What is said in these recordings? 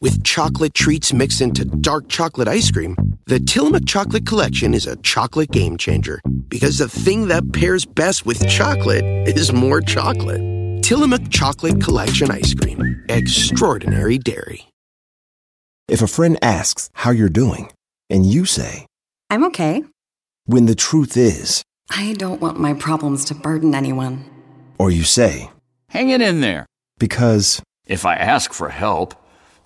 with chocolate treats mixed into dark chocolate ice cream, the Tillamook Chocolate Collection is a chocolate game changer because the thing that pairs best with chocolate is more chocolate. Tillamook Chocolate Collection Ice Cream. Extraordinary Dairy. If a friend asks how you're doing, and you say, I'm okay. When the truth is, I don't want my problems to burden anyone. Or you say, Hang it in there. Because if I ask for help,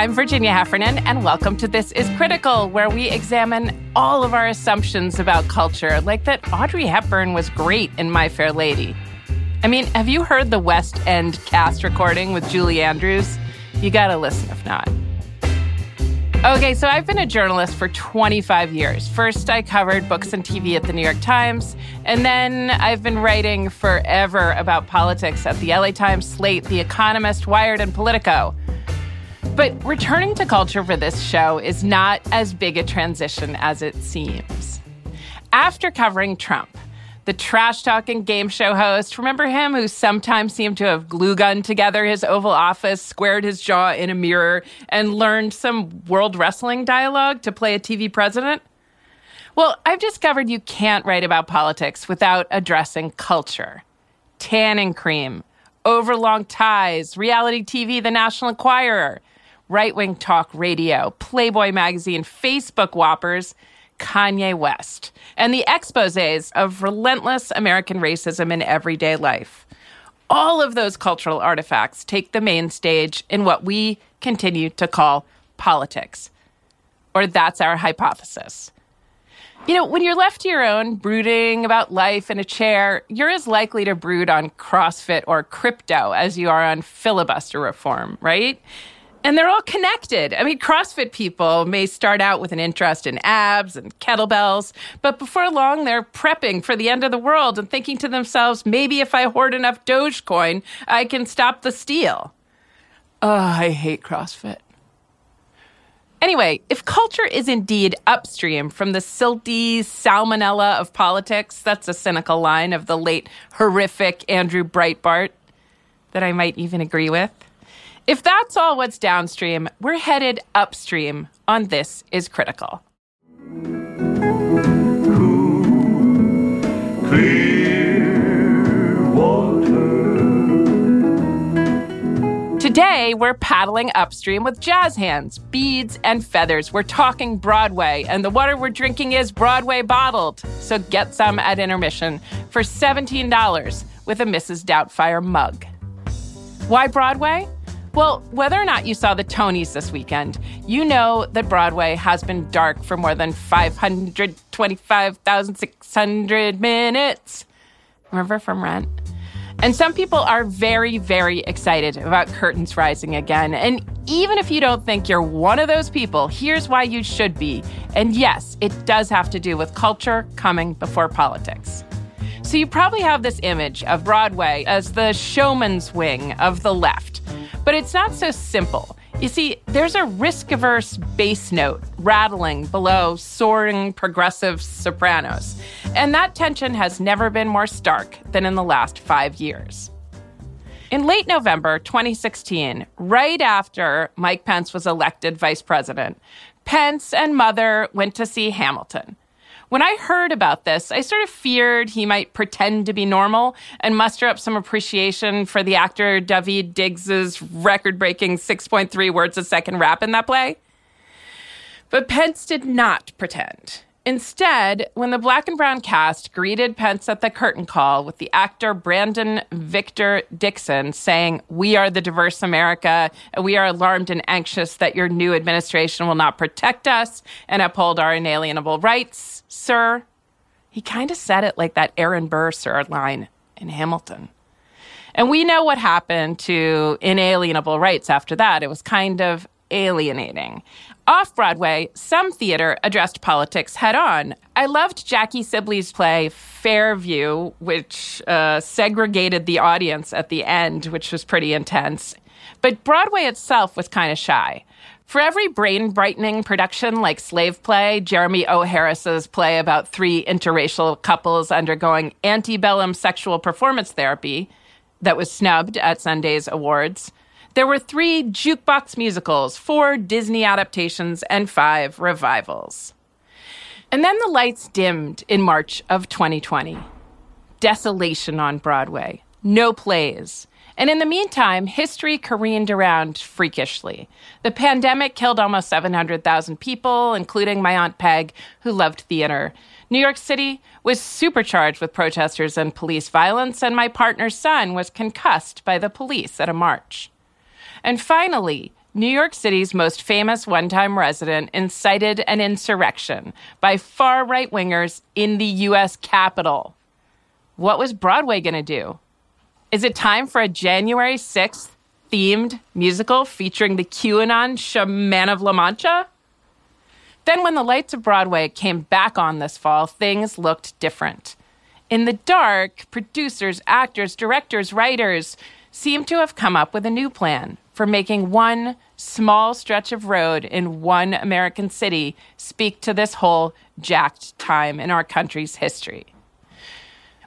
I'm Virginia Heffernan, and welcome to This is Critical, where we examine all of our assumptions about culture, like that Audrey Hepburn was great in My Fair Lady. I mean, have you heard the West End cast recording with Julie Andrews? You gotta listen if not. Okay, so I've been a journalist for 25 years. First, I covered books and TV at the New York Times, and then I've been writing forever about politics at the LA Times, Slate, The Economist, Wired, and Politico. But returning to culture for this show is not as big a transition as it seems. After covering Trump, the trash talking game show host, remember him who sometimes seemed to have glue gunned together his Oval Office, squared his jaw in a mirror, and learned some world wrestling dialogue to play a TV president? Well, I've discovered you can't write about politics without addressing culture. Tanning cream, overlong ties, reality TV, The National Enquirer, right wing talk radio, Playboy magazine, Facebook whoppers, Kanye West, and the exposes of relentless American racism in everyday life. All of those cultural artifacts take the main stage in what we continue to call politics. Or that's our hypothesis. You know, when you're left to your own, brooding about life in a chair, you're as likely to brood on CrossFit or crypto as you are on filibuster reform, right? And they're all connected. I mean, CrossFit people may start out with an interest in abs and kettlebells, but before long, they're prepping for the end of the world and thinking to themselves, maybe if I hoard enough Dogecoin, I can stop the steal. Oh, I hate CrossFit. Anyway, if culture is indeed upstream from the silty salmonella of politics, that's a cynical line of the late horrific Andrew Breitbart that I might even agree with. If that's all what's downstream, we're headed upstream on This is Critical. Today, we're paddling upstream with jazz hands, beads, and feathers. We're talking Broadway, and the water we're drinking is Broadway bottled. So get some at intermission for $17 with a Mrs. Doubtfire mug. Why Broadway? Well, whether or not you saw the Tonys this weekend, you know that Broadway has been dark for more than 525,600 minutes. Remember from Rent? And some people are very, very excited about curtains rising again. And even if you don't think you're one of those people, here's why you should be. And yes, it does have to do with culture coming before politics. So you probably have this image of Broadway as the showman's wing of the left. But it's not so simple. You see, there's a risk averse bass note rattling below soaring progressive sopranos. And that tension has never been more stark than in the last five years. In late November 2016, right after Mike Pence was elected vice president, Pence and Mother went to see Hamilton. When I heard about this, I sort of feared he might pretend to be normal and muster up some appreciation for the actor Daveed Diggs's record breaking 6.3 words a second rap in that play. But Pence did not pretend. Instead, when the black and brown cast greeted Pence at the curtain call with the actor Brandon Victor Dixon saying, We are the diverse America, and we are alarmed and anxious that your new administration will not protect us and uphold our inalienable rights, sir, he kind of said it like that Aaron Burr, sir line in Hamilton. And we know what happened to inalienable rights after that. It was kind of alienating. Off Broadway, some theater addressed politics head on. I loved Jackie Sibley's play Fairview, which uh, segregated the audience at the end, which was pretty intense. But Broadway itself was kind of shy. For every brain brightening production like Slave Play, Jeremy O. Harris's play about three interracial couples undergoing antebellum sexual performance therapy that was snubbed at Sunday's awards, there were three jukebox musicals, four Disney adaptations, and five revivals. And then the lights dimmed in March of 2020. Desolation on Broadway. No plays. And in the meantime, history careened around freakishly. The pandemic killed almost 700,000 people, including my Aunt Peg, who loved theater. New York City was supercharged with protesters and police violence, and my partner's son was concussed by the police at a march. And finally, New York City's most famous one time resident incited an insurrection by far right wingers in the U.S. Capitol. What was Broadway going to do? Is it time for a January 6th themed musical featuring the QAnon Shaman of La Mancha? Then, when the lights of Broadway came back on this fall, things looked different. In the dark, producers, actors, directors, writers seemed to have come up with a new plan for making one small stretch of road in one American city speak to this whole jacked time in our country's history.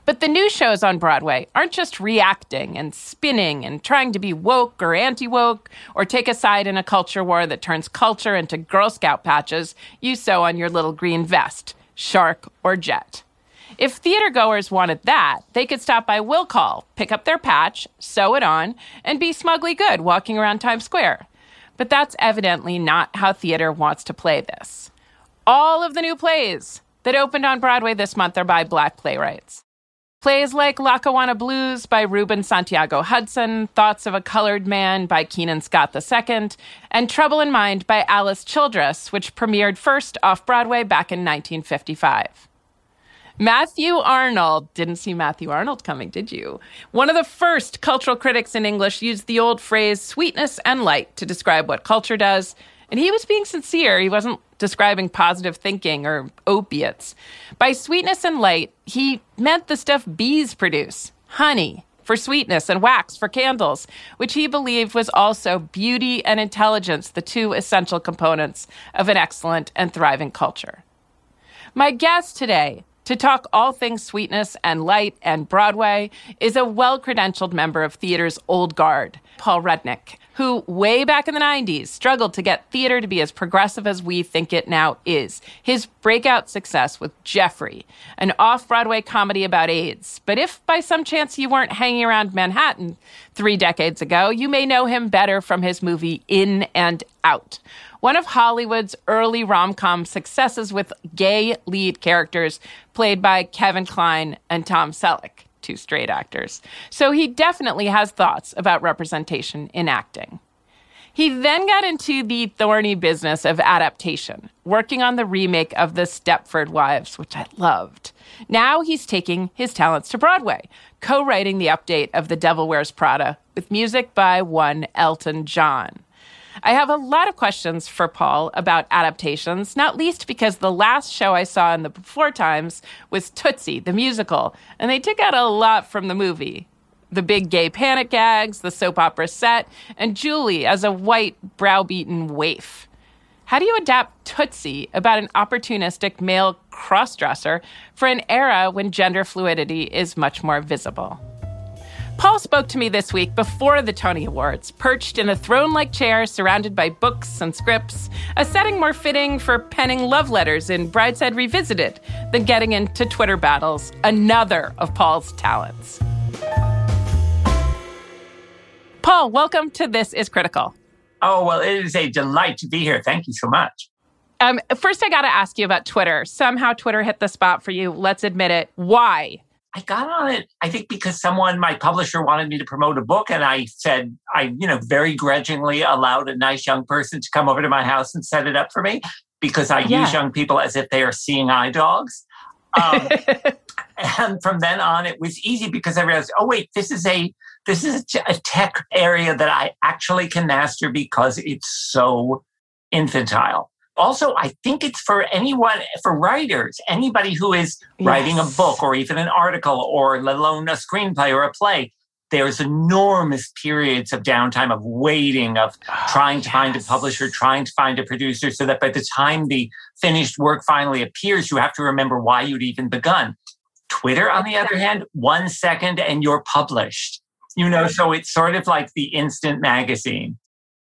But the new shows on Broadway aren't just reacting and spinning and trying to be woke or anti woke or take a side in a culture war that turns culture into Girl Scout patches you sew on your little green vest, shark or jet. If theater goers wanted that, they could stop by Will Call, pick up their patch, sew it on, and be smugly good walking around Times Square. But that's evidently not how theater wants to play this. All of the new plays that opened on Broadway this month are by black playwrights. Plays like Lackawanna Blues by Ruben Santiago Hudson, Thoughts of a Colored Man by Keenan Scott II, and Trouble in Mind by Alice Childress, which premiered first off Broadway back in 1955. Matthew Arnold. Didn't see Matthew Arnold coming, did you? One of the first cultural critics in English used the old phrase sweetness and light to describe what culture does. And he was being sincere. He wasn't describing positive thinking or opiates. By sweetness and light, he meant the stuff bees produce honey for sweetness and wax for candles, which he believed was also beauty and intelligence, the two essential components of an excellent and thriving culture. My guest today to talk all things sweetness and light and Broadway is a well credentialed member of theater's old guard, Paul Rudnick, who, way back in the 90s, struggled to get theater to be as progressive as we think it now is. His breakout success with Jeffrey, an off Broadway comedy about AIDS. But if by some chance you weren't hanging around Manhattan three decades ago, you may know him better from his movie In and Out one of Hollywood's early rom com successes with gay lead characters played by Kevin Kline and Tom Selleck, two straight actors. So he definitely has thoughts about representation in acting. He then got into the thorny business of adaptation, working on the remake of The Stepford Wives, which I loved. Now he's taking his talents to Broadway, co writing the update of The Devil Wears Prada with music by one Elton John. I have a lot of questions for Paul about adaptations, not least because the last show I saw in the before times was Tootsie, the musical, and they took out a lot from the movie. The big gay panic gags, the soap opera set, and Julie as a white, browbeaten waif. How do you adapt Tootsie about an opportunistic male crossdresser for an era when gender fluidity is much more visible? Paul spoke to me this week before the Tony Awards, perched in a throne like chair surrounded by books and scripts, a setting more fitting for penning love letters in Brideshead Revisited than getting into Twitter battles, another of Paul's talents. Paul, welcome to This is Critical. Oh, well, it is a delight to be here. Thank you so much. Um, first, I got to ask you about Twitter. Somehow Twitter hit the spot for you. Let's admit it. Why? I got on it, I think, because someone, my publisher, wanted me to promote a book. And I said, I, you know, very grudgingly allowed a nice young person to come over to my house and set it up for me because I yeah. use young people as if they are seeing eye dogs. Um, And from then on, it was easy because I realized, oh wait, this is a this is a tech area that I actually can master because it's so infantile. Also, I think it's for anyone, for writers, anybody who is yes. writing a book or even an article or let alone a screenplay or a play. There's enormous periods of downtime of waiting, of oh, trying to yes. find a publisher, trying to find a producer, so that by the time the finished work finally appears, you have to remember why you'd even begun. Twitter, on the other hand, one second and you're published. You know, so it's sort of like the instant magazine.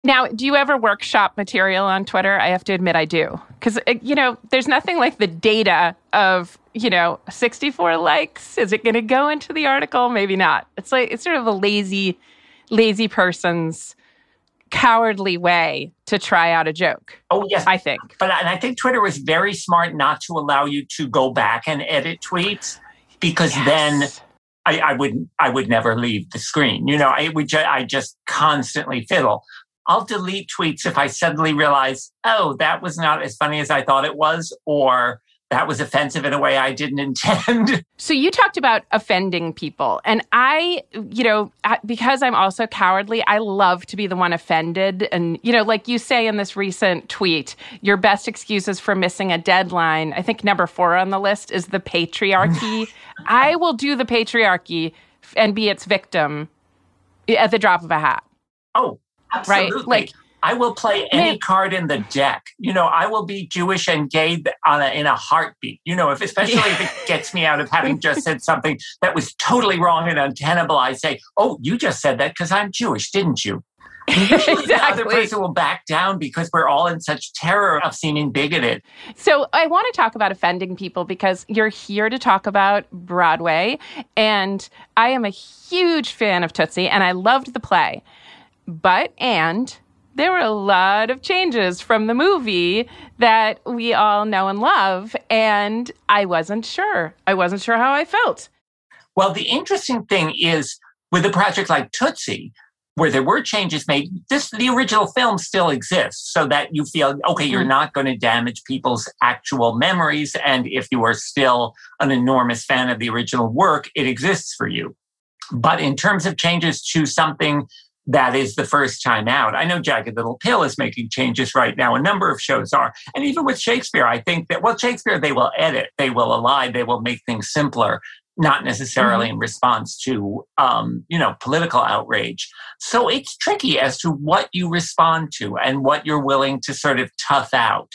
Now, do you ever workshop material on Twitter? I have to admit I do. Because, uh, you know, there's nothing like the data of, you know, 64 likes. Is it going to go into the article? Maybe not. It's like, it's sort of a lazy, lazy person's cowardly way to try out a joke. Oh, yes. I think. But and I think Twitter was very smart not to allow you to go back and edit tweets because yes. then I, I, would I would never leave the screen. You know, I would ju- I just constantly fiddle. I'll delete tweets if I suddenly realize, oh, that was not as funny as I thought it was, or that was offensive in a way I didn't intend. So you talked about offending people. And I, you know, because I'm also cowardly, I love to be the one offended. And, you know, like you say in this recent tweet, your best excuses for missing a deadline, I think number four on the list is the patriarchy. I will do the patriarchy and be its victim at the drop of a hat. Oh, Absolutely. Right? Like I will play any card in the deck. You know, I will be Jewish and gay on a, in a heartbeat. You know, if especially if it gets me out of having just said something that was totally wrong and untenable, I say, "Oh, you just said that because I'm Jewish, didn't you?" Exactly. the other person will back down because we're all in such terror of seeming bigoted. So I want to talk about offending people because you're here to talk about Broadway, and I am a huge fan of Tootsie, and I loved the play. But, and there were a lot of changes from the movie that we all know and love. And I wasn't sure. I wasn't sure how I felt. Well, the interesting thing is with a project like Tootsie, where there were changes made, this the original film still exists so that you feel okay, you're mm. not going to damage people's actual memories. And if you are still an enormous fan of the original work, it exists for you. But in terms of changes to something that is the first time out. I know Jagged Little Pill is making changes right now. A number of shows are. And even with Shakespeare, I think that, well, Shakespeare, they will edit, they will align, they will make things simpler, not necessarily mm-hmm. in response to, um, you know, political outrage. So it's tricky as to what you respond to and what you're willing to sort of tough out.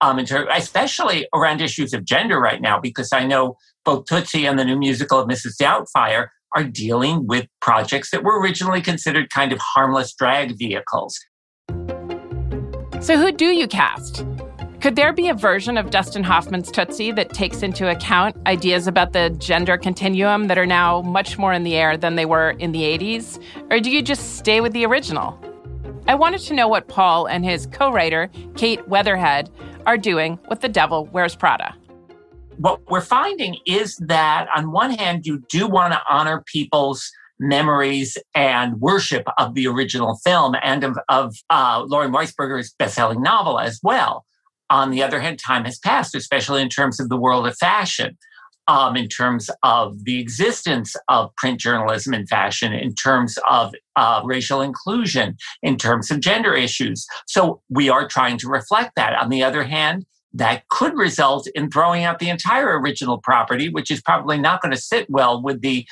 Um, terms, especially around issues of gender right now, because I know both Tootsie and the new musical of Mrs. Doubtfire are dealing with projects that were originally considered kind of harmless drag vehicles. So, who do you cast? Could there be a version of Dustin Hoffman's Tootsie that takes into account ideas about the gender continuum that are now much more in the air than they were in the 80s? Or do you just stay with the original? I wanted to know what Paul and his co writer, Kate Weatherhead, are doing with The Devil Wears Prada what we're finding is that on one hand, you do want to honor people's memories and worship of the original film and of, of uh, Lauren Weisberger's best-selling novel as well. On the other hand, time has passed, especially in terms of the world of fashion, um, in terms of the existence of print journalism in fashion, in terms of uh, racial inclusion, in terms of gender issues. So we are trying to reflect that. On the other hand, that could result in throwing out the entire original property, which is probably not going to sit well with the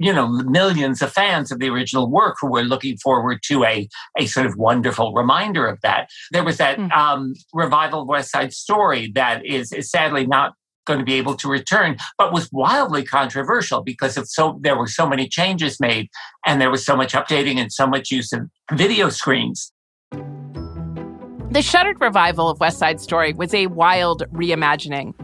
you know millions of fans of the original work who were looking forward to a, a sort of wonderful reminder of that there was that mm. um, revival of west side story that is, is sadly not going to be able to return but was wildly controversial because of so there were so many changes made and there was so much updating and so much use of video screens the shuttered revival of West Side Story was a wild reimagining.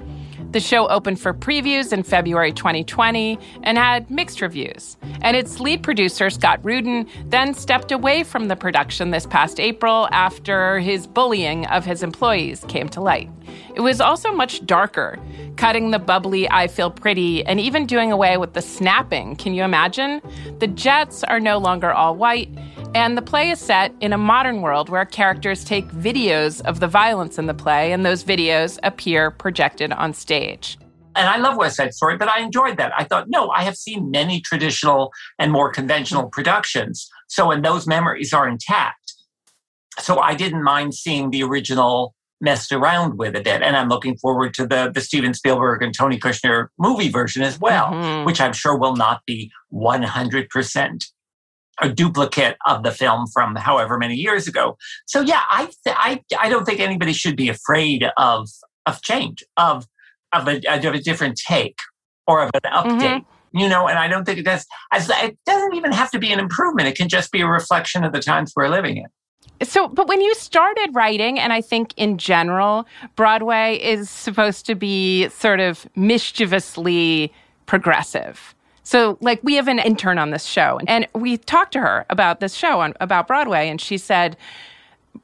The show opened for previews in February 2020 and had mixed reviews. And its lead producer, Scott Rudin, then stepped away from the production this past April after his bullying of his employees came to light. It was also much darker, cutting the bubbly I feel pretty and even doing away with the snapping. Can you imagine? The jets are no longer all white and the play is set in a modern world where characters take videos of the violence in the play, and those videos appear projected on stage. And I love West Side Story, but I enjoyed that. I thought, no, I have seen many traditional and more conventional productions. So, and those memories are intact. So I didn't mind seeing the original messed around with a bit. And I'm looking forward to the, the Steven Spielberg and Tony Kushner movie version as well, mm-hmm. which I'm sure will not be 100% a duplicate of the film from however many years ago. So yeah, I th- I I don't think anybody should be afraid of of change of of a, of a different take or of an update. Mm-hmm. You know, and I don't think it does. As It doesn't even have to be an improvement. It can just be a reflection of the times we're living in. So, but when you started writing, and I think in general, Broadway is supposed to be sort of mischievously progressive. So, like, we have an intern on this show, and we talked to her about this show on, about Broadway, and she said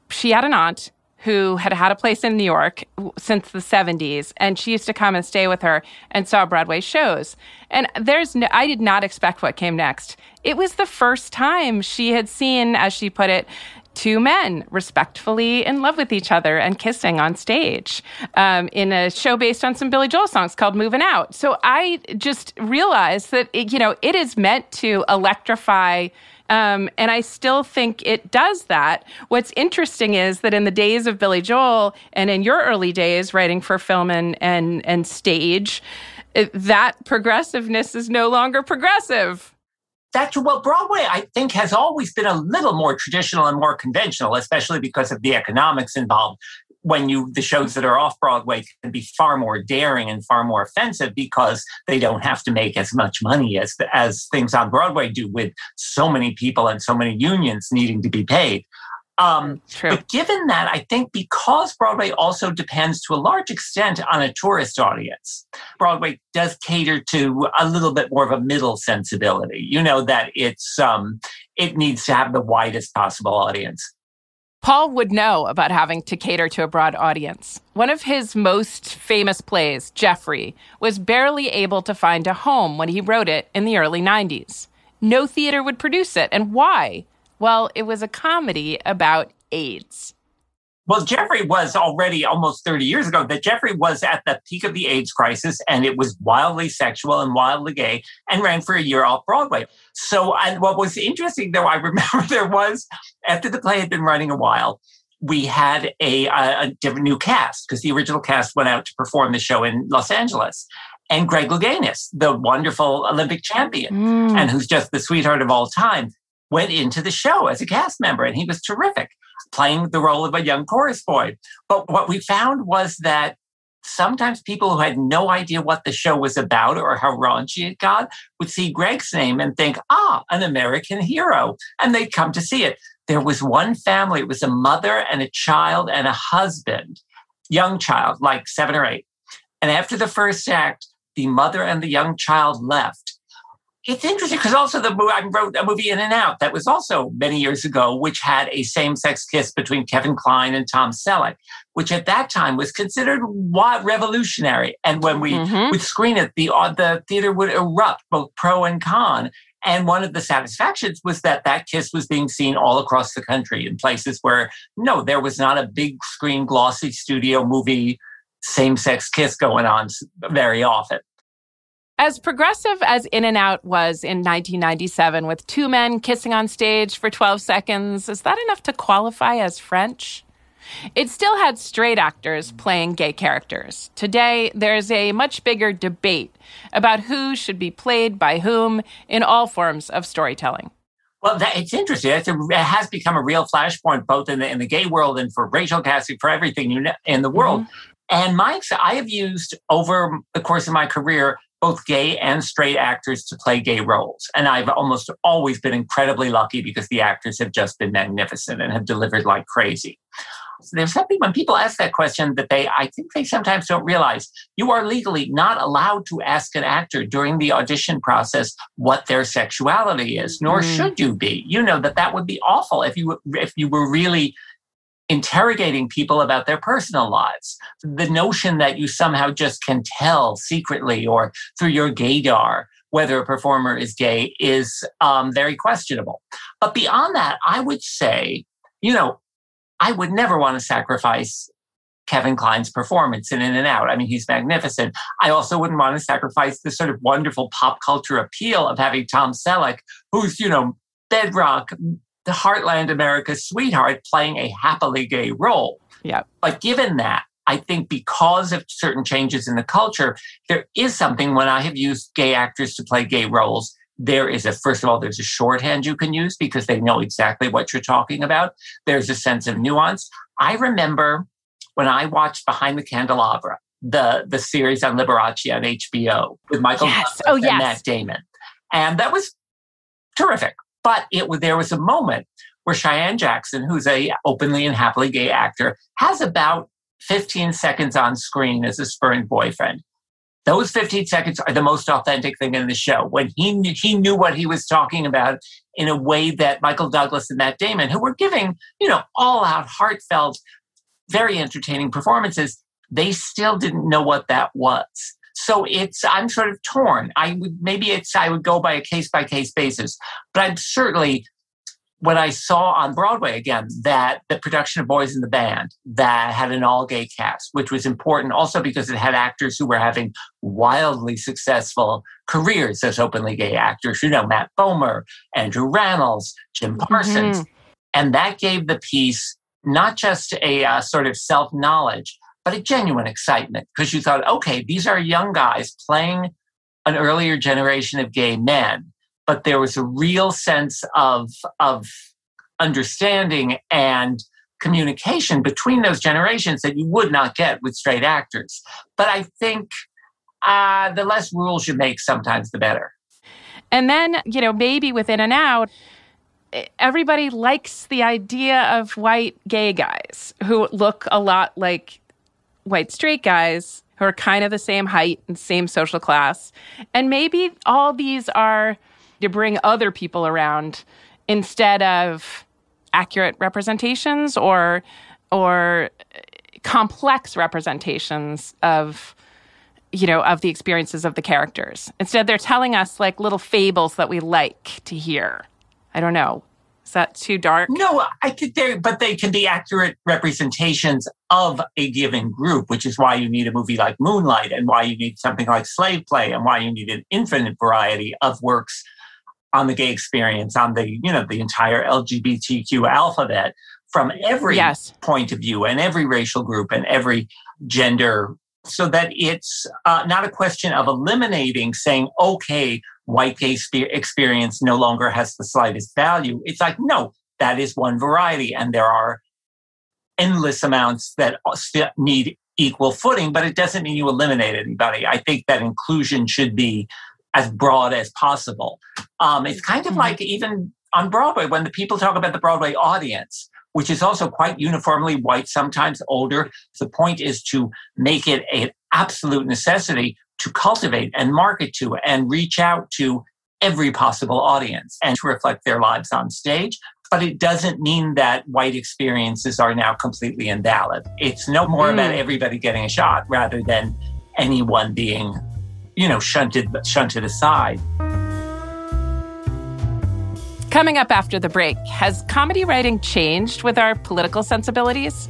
she had an aunt who had had a place in New York since the 70s, and she used to come and stay with her and saw Broadway shows. And there's no, I did not expect what came next. It was the first time she had seen, as she put it, two men respectfully in love with each other and kissing on stage um, in a show based on some Billy Joel songs called Moving Out. So I just realized that, it, you know, it is meant to electrify. Um, and I still think it does that. What's interesting is that in the days of Billy Joel and in your early days writing for film and, and, and stage, it, that progressiveness is no longer progressive that's well, Broadway, I think, has always been a little more traditional and more conventional, especially because of the economics involved. When you the shows that are off Broadway can be far more daring and far more offensive because they don't have to make as much money as as things on Broadway do, with so many people and so many unions needing to be paid. Um, True. But given that, I think because Broadway also depends to a large extent on a tourist audience, Broadway does cater to a little bit more of a middle sensibility. You know that it's um, it needs to have the widest possible audience. Paul would know about having to cater to a broad audience. One of his most famous plays, Jeffrey, was barely able to find a home when he wrote it in the early 90s. No theater would produce it, and why? Well, it was a comedy about AIDS. Well, Jeffrey was already almost 30 years ago that Jeffrey was at the peak of the AIDS crisis and it was wildly sexual and wildly gay and ran for a year off Broadway. So, and what was interesting though, I remember there was, after the play had been running a while, we had a, a, a different new cast because the original cast went out to perform the show in Los Angeles. And Greg Louganis, the wonderful Olympic champion, mm. and who's just the sweetheart of all time, went into the show as a cast member, and he was terrific, playing the role of a young chorus boy. But what we found was that sometimes people who had no idea what the show was about or how raunchy it got would see Greg's name and think, ah, an American hero. And they'd come to see it. There was one family, it was a mother and a child and a husband, young child, like seven or eight. And after the first act, the mother and the young child left it's interesting because also the movie, I wrote a movie In and Out that was also many years ago, which had a same-sex kiss between Kevin Kline and Tom Selleck, which at that time was considered revolutionary. And when we mm-hmm. would screen it, the uh, the theater would erupt, both pro and con. And one of the satisfactions was that that kiss was being seen all across the country in places where no, there was not a big screen, glossy studio movie same-sex kiss going on very often. As progressive as In and Out was in 1997, with two men kissing on stage for 12 seconds, is that enough to qualify as French? It still had straight actors playing gay characters. Today, there's a much bigger debate about who should be played by whom in all forms of storytelling. Well, that, it's interesting. It's a, it has become a real flashpoint, both in the, in the gay world and for racial casting, for everything in the world. Mm-hmm. And my, I have used over the course of my career both gay and straight actors to play gay roles. And I've almost always been incredibly lucky because the actors have just been magnificent and have delivered like crazy. So There's something when people ask that question that they, I think they sometimes don't realize you are legally not allowed to ask an actor during the audition process what their sexuality is, nor mm. should you be. You know that that would be awful if you if you were really interrogating people about their personal lives. The notion that you somehow just can tell secretly or through your gaydar whether a performer is gay is um, very questionable. But beyond that, I would say, you know, I would never want to sacrifice Kevin Kline's performance in In and Out. I mean, he's magnificent. I also wouldn't want to sacrifice the sort of wonderful pop culture appeal of having Tom Selleck, who's, you know, bedrock, the Heartland America's sweetheart, playing a happily gay role. Yeah. But given that, I think because of certain changes in the culture, there is something when I have used gay actors to play gay roles. There is a, first of all, there's a shorthand you can use because they know exactly what you're talking about. There's a sense of nuance. I remember when I watched Behind the Candelabra, the, the series on Liberace on HBO with Michael yes. oh, and yes. Matt Damon. And that was terrific. But it there was a moment where Cheyenne Jackson, who's a openly and happily gay actor, has about 15 seconds on screen as a spurned boyfriend. Those 15 seconds are the most authentic thing in the show. When he knew, he knew what he was talking about in a way that Michael Douglas and Matt Damon, who were giving, you know, all out, heartfelt, very entertaining performances, they still didn't know what that was. So it's I'm sort of torn. I would maybe it's I would go by a case by case basis, but I'm certainly when I saw on Broadway again that the production of Boys in the Band that had an all gay cast, which was important also because it had actors who were having wildly successful careers as openly gay actors. You know, Matt Bomer, Andrew Rannells, Jim Parsons. Mm-hmm. And that gave the piece not just a uh, sort of self knowledge, but a genuine excitement because you thought, okay, these are young guys playing an earlier generation of gay men but there was a real sense of of understanding and communication between those generations that you would not get with straight actors. But I think uh, the less rules you make, sometimes the better. And then, you know, maybe with In and Out, everybody likes the idea of white gay guys who look a lot like white straight guys who are kind of the same height and same social class. And maybe all these are to bring other people around instead of accurate representations or or complex representations of you know of the experiences of the characters. Instead they're telling us like little fables that we like to hear. I don't know that too dark no i think they but they can be accurate representations of a given group which is why you need a movie like moonlight and why you need something like slave play and why you need an infinite variety of works on the gay experience, on the, you know, the entire LGBTQ alphabet from every yes. point of view and every racial group and every gender so that it's uh, not a question of eliminating saying, okay, white gay experience no longer has the slightest value. It's like, no, that is one variety. And there are endless amounts that need equal footing, but it doesn't mean you eliminate anybody. I think that inclusion should be as broad as possible. Um, it's kind of mm-hmm. like even on Broadway, when the people talk about the Broadway audience, which is also quite uniformly white, sometimes older, the point is to make it an absolute necessity to cultivate and market to and reach out to every possible audience and to reflect their lives on stage. But it doesn't mean that white experiences are now completely invalid. It's no more mm. about everybody getting a shot rather than anyone being you know, shunted shunted aside. Coming up after the break, has comedy writing changed with our political sensibilities?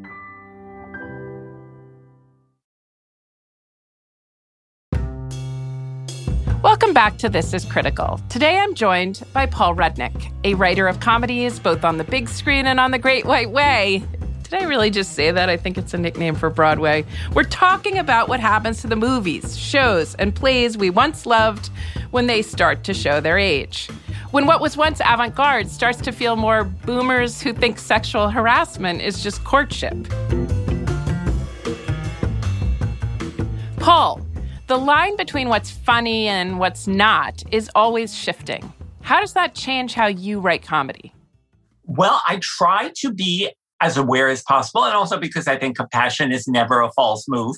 Welcome back to This is Critical. Today I'm joined by Paul Rudnick, a writer of comedies both on the big screen and on the Great White Way. Did I really just say that? I think it's a nickname for Broadway. We're talking about what happens to the movies, shows, and plays we once loved when they start to show their age. When what was once avant garde starts to feel more boomers who think sexual harassment is just courtship. Paul, the line between what's funny and what's not is always shifting. How does that change how you write comedy? Well, I try to be as aware as possible, and also because I think compassion is never a false move.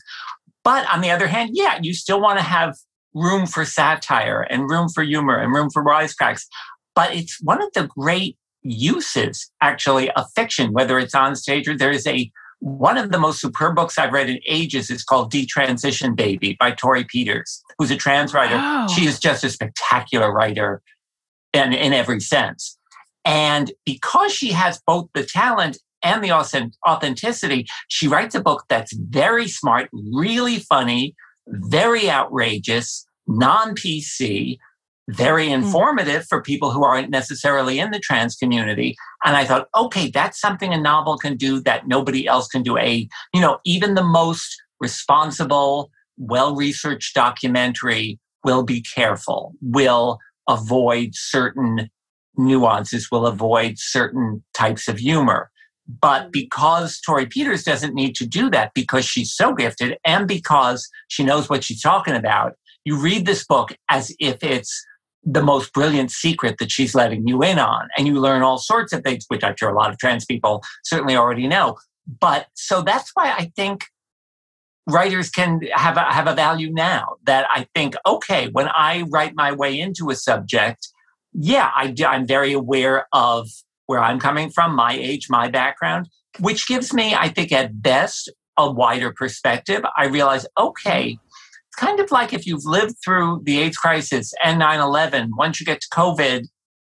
But on the other hand, yeah, you still want to have room for satire and room for humor and room for wisecracks. But it's one of the great uses, actually, of fiction, whether it's on stage or there is a one of the most superb books I've read in ages is called Detransition Baby by Torrey Peters, who's a trans writer. Wow. She is just a spectacular writer in, in every sense. And because she has both the talent and the authenticity, she writes a book that's very smart, really funny, very outrageous, non PC, very hmm. informative for people who aren't necessarily in the trans community. And I thought, okay, that's something a novel can do that nobody else can do. A, you know, even the most responsible, well researched documentary will be careful, will avoid certain nuances, will avoid certain types of humor. But hmm. because Torrey Peters doesn't need to do that because she's so gifted and because she knows what she's talking about, you read this book as if it's the most brilliant secret that she's letting you in on. And you learn all sorts of things, which I'm sure a lot of trans people certainly already know. But so that's why I think writers can have a, have a value now that I think, okay, when I write my way into a subject, yeah, I, I'm very aware of where I'm coming from, my age, my background, which gives me, I think, at best, a wider perspective. I realize, okay, it's kind of like if you've lived through the AIDS crisis and 9 11, once you get to COVID,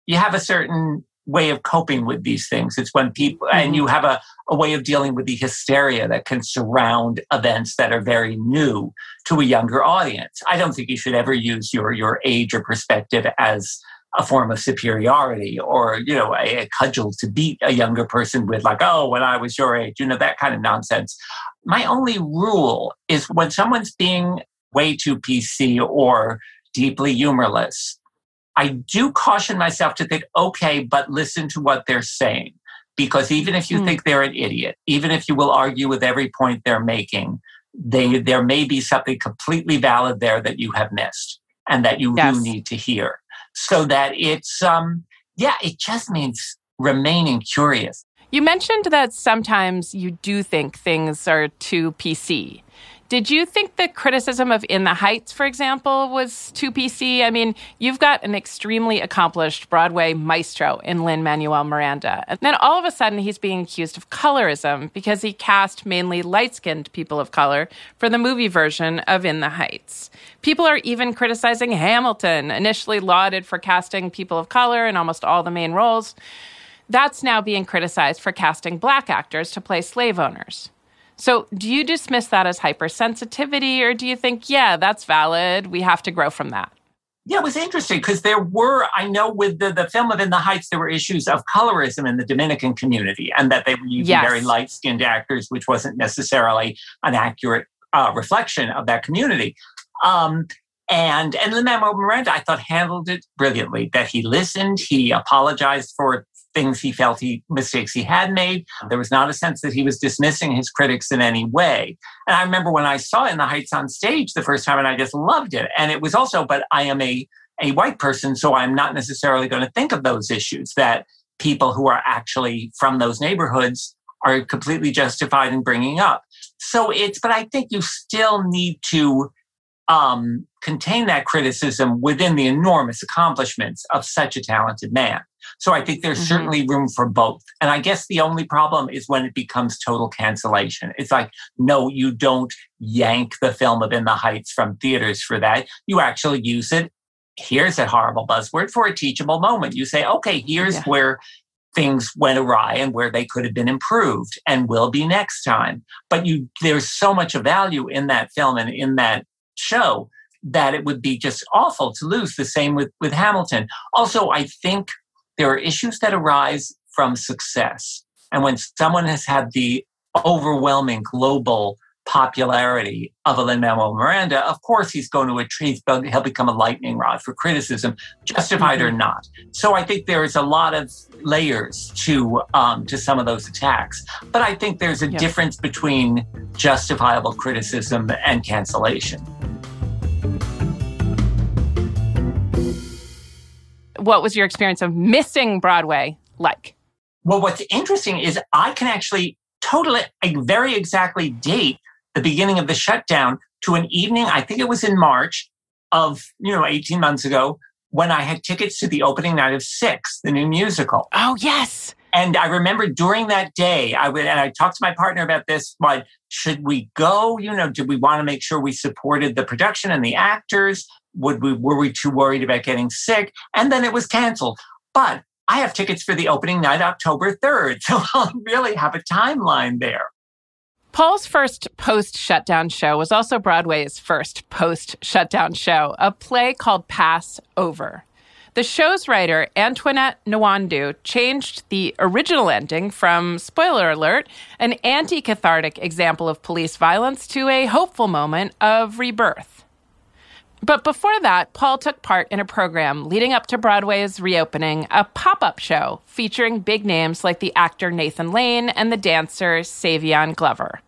you have a certain way of coping with these things. It's when people, mm-hmm. and you have a, a way of dealing with the hysteria that can surround events that are very new to a younger audience. I don't think you should ever use your, your age or perspective as a form of superiority or, you know, a, a cudgel to beat a younger person with, like, oh, when I was your age, you know, that kind of nonsense. My only rule is when someone's being way too PC or deeply humorless. I do caution myself to think, okay, but listen to what they're saying. Because even if you mm. think they're an idiot, even if you will argue with every point they're making, they, there may be something completely valid there that you have missed and that you yes. do need to hear. So that it's, um, yeah, it just means remaining curious. You mentioned that sometimes you do think things are too PC. Did you think the criticism of In the Heights, for example, was too PC? I mean, you've got an extremely accomplished Broadway maestro in Lin Manuel Miranda. And then all of a sudden, he's being accused of colorism because he cast mainly light skinned people of color for the movie version of In the Heights. People are even criticizing Hamilton, initially lauded for casting people of color in almost all the main roles. That's now being criticized for casting black actors to play slave owners. So, do you dismiss that as hypersensitivity, or do you think, yeah, that's valid? We have to grow from that? Yeah, it was interesting because there were, I know with the, the film of In the Heights, there were issues of colorism in the Dominican community and that they were using yes. very light skinned actors, which wasn't necessarily an accurate uh, reflection of that community. Um, and and Lin-Manuel Miranda, I thought handled it brilliantly. That he listened, he apologized for things he felt he mistakes he had made. There was not a sense that he was dismissing his critics in any way. And I remember when I saw In the Heights on stage the first time, and I just loved it. And it was also, but I am a a white person, so I'm not necessarily going to think of those issues that people who are actually from those neighborhoods are completely justified in bringing up. So it's, but I think you still need to um, contain that criticism within the enormous accomplishments of such a talented man. So I think there's mm-hmm. certainly room for both. And I guess the only problem is when it becomes total cancellation. It's like, no, you don't yank the film of In the Heights from theaters for that. You actually use it. Here's a horrible buzzword for a teachable moment. You say, okay, here's yeah. where things went awry and where they could have been improved and will be next time. But you there's so much of value in that film and in that show that it would be just awful to lose. The same with, with Hamilton. Also, I think there are issues that arise from success. And when someone has had the overwhelming global popularity of a Lin-Manuel Miranda, of course he's going to achieve, he'll become a lightning rod for criticism, justified mm-hmm. or not. So I think there is a lot of layers to um, to some of those attacks. But I think there's a yes. difference between justifiable criticism and cancellation. What was your experience of missing Broadway like? Well, what's interesting is I can actually totally, very exactly date the beginning of the shutdown to an evening, I think it was in March of, you know, 18 months ago, when I had tickets to the opening night of Six, the new musical. Oh, yes. And I remember during that day, I would, and I talked to my partner about this. What should we go? You know, did we want to make sure we supported the production and the actors? Would we, were we too worried about getting sick? And then it was canceled. But I have tickets for the opening night, October 3rd. So I'll really have a timeline there. Paul's first post shutdown show was also Broadway's first post shutdown show, a play called Pass Over. The show's writer, Antoinette Nwandu, changed the original ending from, spoiler alert, an anti cathartic example of police violence to a hopeful moment of rebirth. But before that, Paul took part in a program leading up to Broadway's reopening, a pop up show featuring big names like the actor Nathan Lane and the dancer Savion Glover.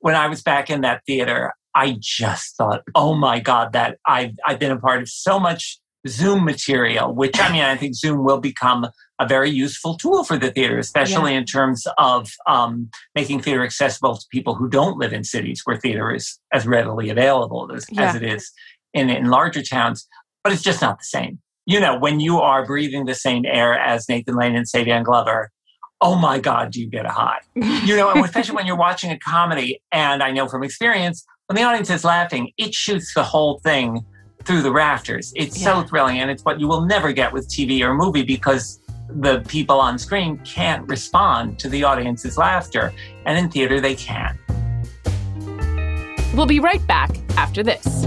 When I was back in that theater, I just thought, oh my God, that I've, I've been a part of so much Zoom material, which I mean, I think Zoom will become a very useful tool for the theater, especially yeah. in terms of um, making theater accessible to people who don't live in cities where theater is as readily available as, yeah. as it is in, in larger towns, but it's just not the same. You know, when you are breathing the same air as Nathan Lane and Savion Glover, oh my God, do you get a high? you know, especially when you're watching a comedy, and I know from experience, when the audience is laughing, it shoots the whole thing through the rafters. It's yeah. so thrilling, and it's what you will never get with TV or movie because the people on screen can't respond to the audience's laughter, and in theater they can. We'll be right back after this.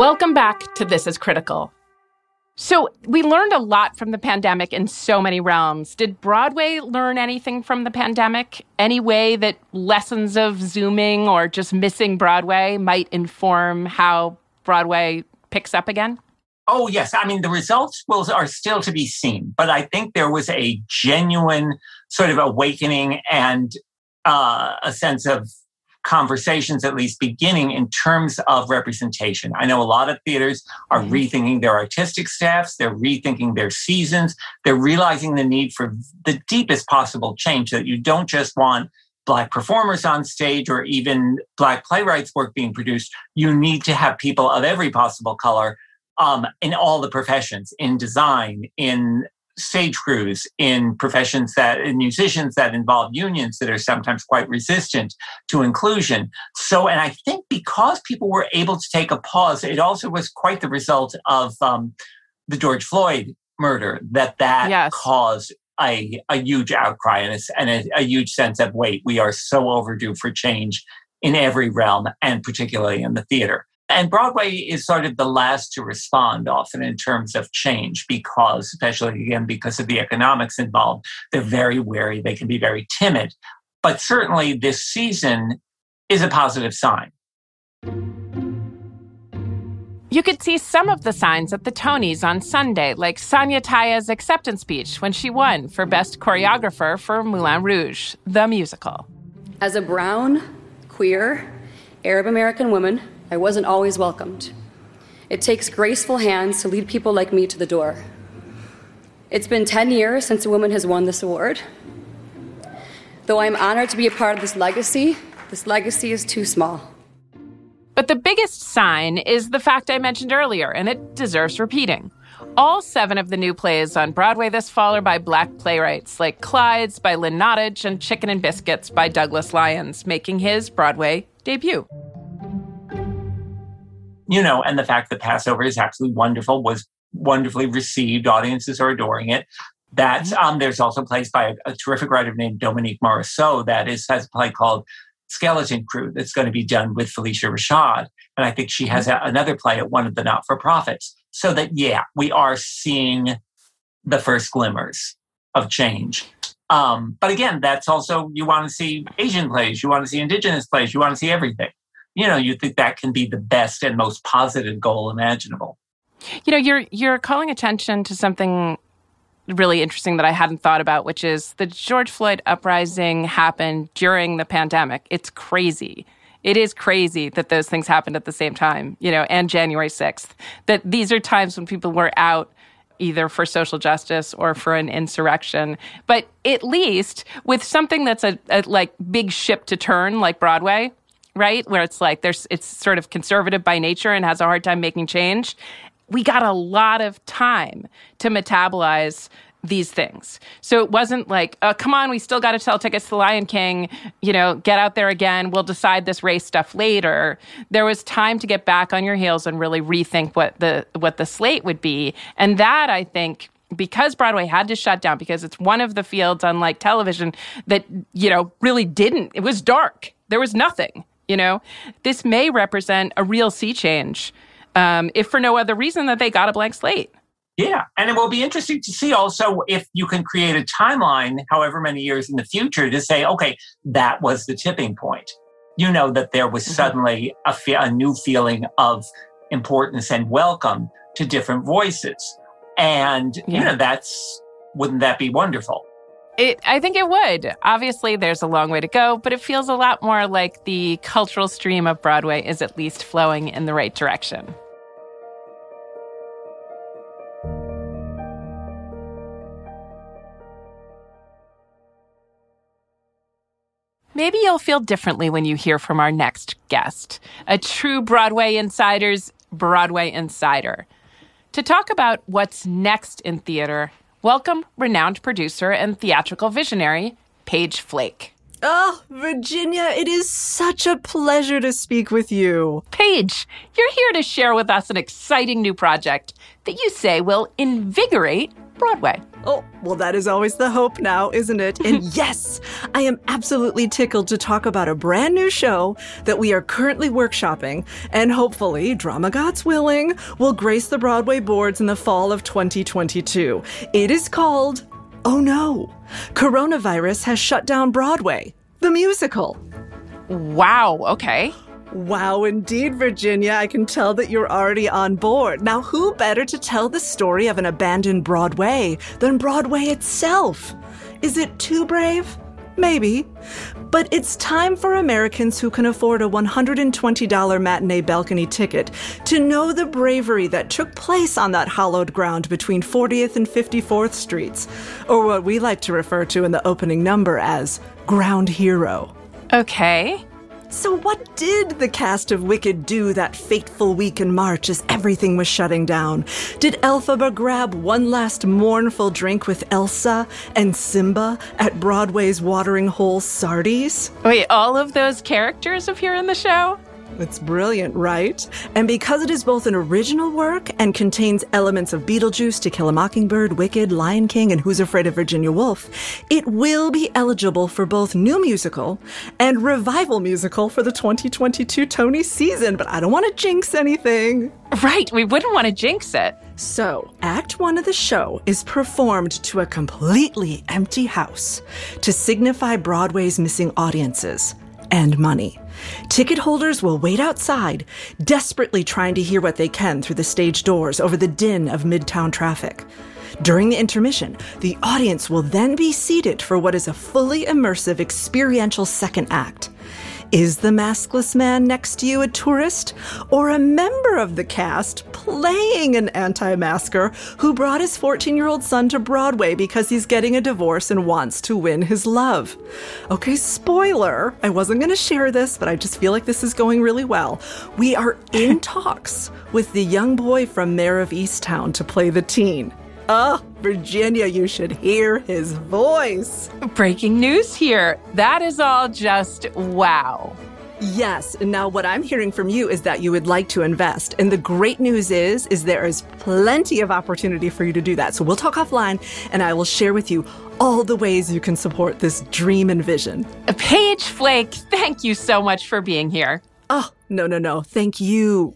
Welcome back to This is Critical. So, we learned a lot from the pandemic in so many realms. Did Broadway learn anything from the pandemic? Any way that lessons of Zooming or just missing Broadway might inform how Broadway picks up again? Oh, yes. I mean, the results will, are still to be seen, but I think there was a genuine sort of awakening and uh, a sense of conversations at least beginning in terms of representation. I know a lot of theaters are mm-hmm. rethinking their artistic staffs, they're rethinking their seasons, they're realizing the need for the deepest possible change that you don't just want black performers on stage or even black playwrights work being produced you need to have people of every possible color um, in all the professions in design in stage crews in professions that in musicians that involve unions that are sometimes quite resistant to inclusion so and i think because people were able to take a pause it also was quite the result of um, the george floyd murder that that yes. caused a, a huge outcry and, a, and a, a huge sense of wait we are so overdue for change in every realm and particularly in the theater and Broadway is sort of the last to respond often in terms of change because, especially again, because of the economics involved, they're very wary. They can be very timid. But certainly this season is a positive sign. You could see some of the signs at the Tonys on Sunday, like Sonya Tayeh's acceptance speech when she won for Best Choreographer for Moulin Rouge, the musical. As a brown, queer, Arab American woman, I wasn't always welcomed. It takes graceful hands to lead people like me to the door. It's been 10 years since a woman has won this award. Though I'm honored to be a part of this legacy, this legacy is too small. But the biggest sign is the fact I mentioned earlier, and it deserves repeating. All seven of the new plays on Broadway this fall are by black playwrights, like Clyde's by Lynn Nottage and Chicken and Biscuits by Douglas Lyons, making his Broadway debut. You know, and the fact that Pass Over is absolutely wonderful was wonderfully received. Audiences are adoring it. That's um, there's also plays by a, a terrific writer named Dominique Morisseau that is has a play called skeleton crew that's going to be done with Phylicia Rashad. And I think she has a, another play at one of the not for profits. So that, yeah, we are seeing the first glimmers of change. Um, but again, that's also, you want to see Asian plays, you want to see Indigenous plays, you want to see everything. You know, you think that can be the best and most positive goal imaginable. You know, you're you're calling attention to something really interesting that I hadn't thought about, which is the George Floyd uprising happened during the pandemic. It's crazy. It is crazy that those things happened at the same time, you know, and January 6th. That these are times when people were out either for social justice or for an insurrection. But at least with something that's a, a like big ship to turn, like Broadway, right? Where it's like there's it's sort of conservative by nature and has a hard time making change we got a lot of time to metabolize these things. So it wasn't like, uh, come on, we still got to sell tickets to the Lion King, you know, get out there again. We'll decide this race stuff later. There was time to get back on your heels and really rethink what the what the slate would be. And that I think because Broadway had to shut down because it's one of the fields unlike television that, you know, really didn't. It was dark. There was nothing, you know. This may represent a real sea change um, if for no other reason that they got a blank slate. Yeah. And it will be interesting to see also if you can create a timeline, however many years in the future, to say, okay, that was the tipping point. You know, that there was mm-hmm. suddenly a, fe- a new feeling of importance and welcome to different voices. And, yeah. you know, that's, wouldn't that be wonderful? It, I think it would. Obviously, there's a long way to go, but it feels a lot more like the cultural stream of Broadway is at least flowing in the right direction. Maybe you'll feel differently when you hear from our next guest, a true Broadway insider's Broadway insider. To talk about what's next in theater Welcome, renowned producer and theatrical visionary, Paige Flake. Oh, Virginia, it is such a pleasure to speak with you. Paige, you're here to share with us an exciting new project that you say will invigorate Broadway. Oh, well, that is always the hope now, isn't it? And yes, I am absolutely tickled to talk about a brand new show that we are currently workshopping and hopefully, drama gods willing, will grace the Broadway boards in the fall of 2022. It is called Oh No, Coronavirus Has Shut Down Broadway, the musical. Wow, okay. Wow, indeed, Virginia. I can tell that you're already on board. Now, who better to tell the story of an abandoned Broadway than Broadway itself? Is it too brave? Maybe. But it's time for Americans who can afford a $120 matinee balcony ticket to know the bravery that took place on that hallowed ground between 40th and 54th Streets, or what we like to refer to in the opening number as Ground Hero. Okay. So, what did the cast of Wicked do that fateful week in March as everything was shutting down? Did Elphaba grab one last mournful drink with Elsa and Simba at Broadway's watering hole Sardi's? Wait, all of those characters appear in the show? It's brilliant, right? And because it is both an original work and contains elements of Beetlejuice, To Kill a Mockingbird, Wicked, Lion King, and Who's Afraid of Virginia Woolf, it will be eligible for both new musical and revival musical for the 2022 Tony season. But I don't want to jinx anything. Right, we wouldn't want to jinx it. So, Act One of the show is performed to a completely empty house to signify Broadway's missing audiences. And money. Ticket holders will wait outside, desperately trying to hear what they can through the stage doors over the din of midtown traffic. During the intermission, the audience will then be seated for what is a fully immersive experiential second act. Is the maskless man next to you a tourist or a member of the cast playing an anti masker who brought his 14 year old son to Broadway because he's getting a divorce and wants to win his love? Okay, spoiler. I wasn't going to share this, but I just feel like this is going really well. We are in talks with the young boy from Mare of Easttown to play the teen. Oh, Virginia, you should hear his voice. Breaking news here. That is all just wow. Yes. Now what I'm hearing from you is that you would like to invest. And the great news is is there is plenty of opportunity for you to do that. So we'll talk offline and I will share with you all the ways you can support this dream and vision. Paige Flake, thank you so much for being here. Oh, no, no, no. Thank you.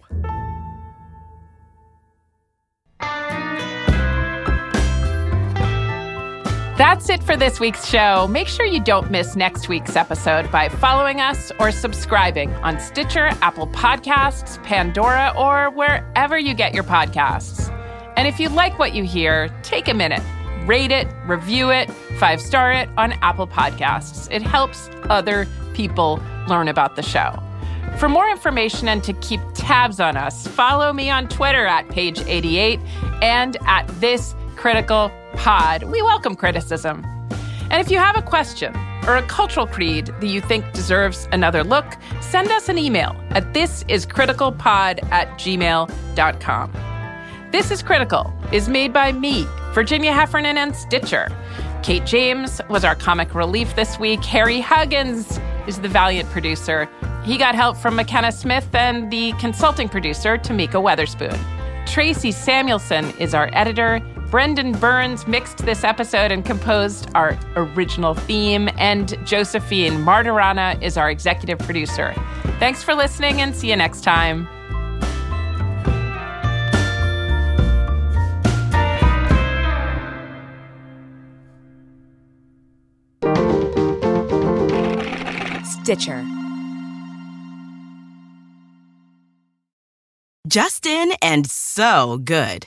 That's it for this week's show. Make sure you don't miss next week's episode by following us or subscribing on Stitcher, Apple Podcasts, Pandora, or wherever you get your podcasts. And if you like what you hear, take a minute, rate it, review it, five star it on Apple Podcasts. It helps other people learn about the show. For more information and to keep tabs on us, follow me on Twitter at page88 and at this critical pod. We welcome criticism. And if you have a question or a cultural creed that you think deserves another look, send us an email at thisiscriticalpod at gmail.com. This is Critical is made by me, Virginia Heffernan, and Stitcher. Kate James was our comic relief this week. Harry Huggins is the valiant producer. He got help from McKenna Smith and the consulting producer, Tamika Weatherspoon. Tracy Samuelson is our editor. Brendan Burns mixed this episode and composed our original theme, and Josephine Martorana is our executive producer. Thanks for listening and see you next time. Stitcher. Justin and so good.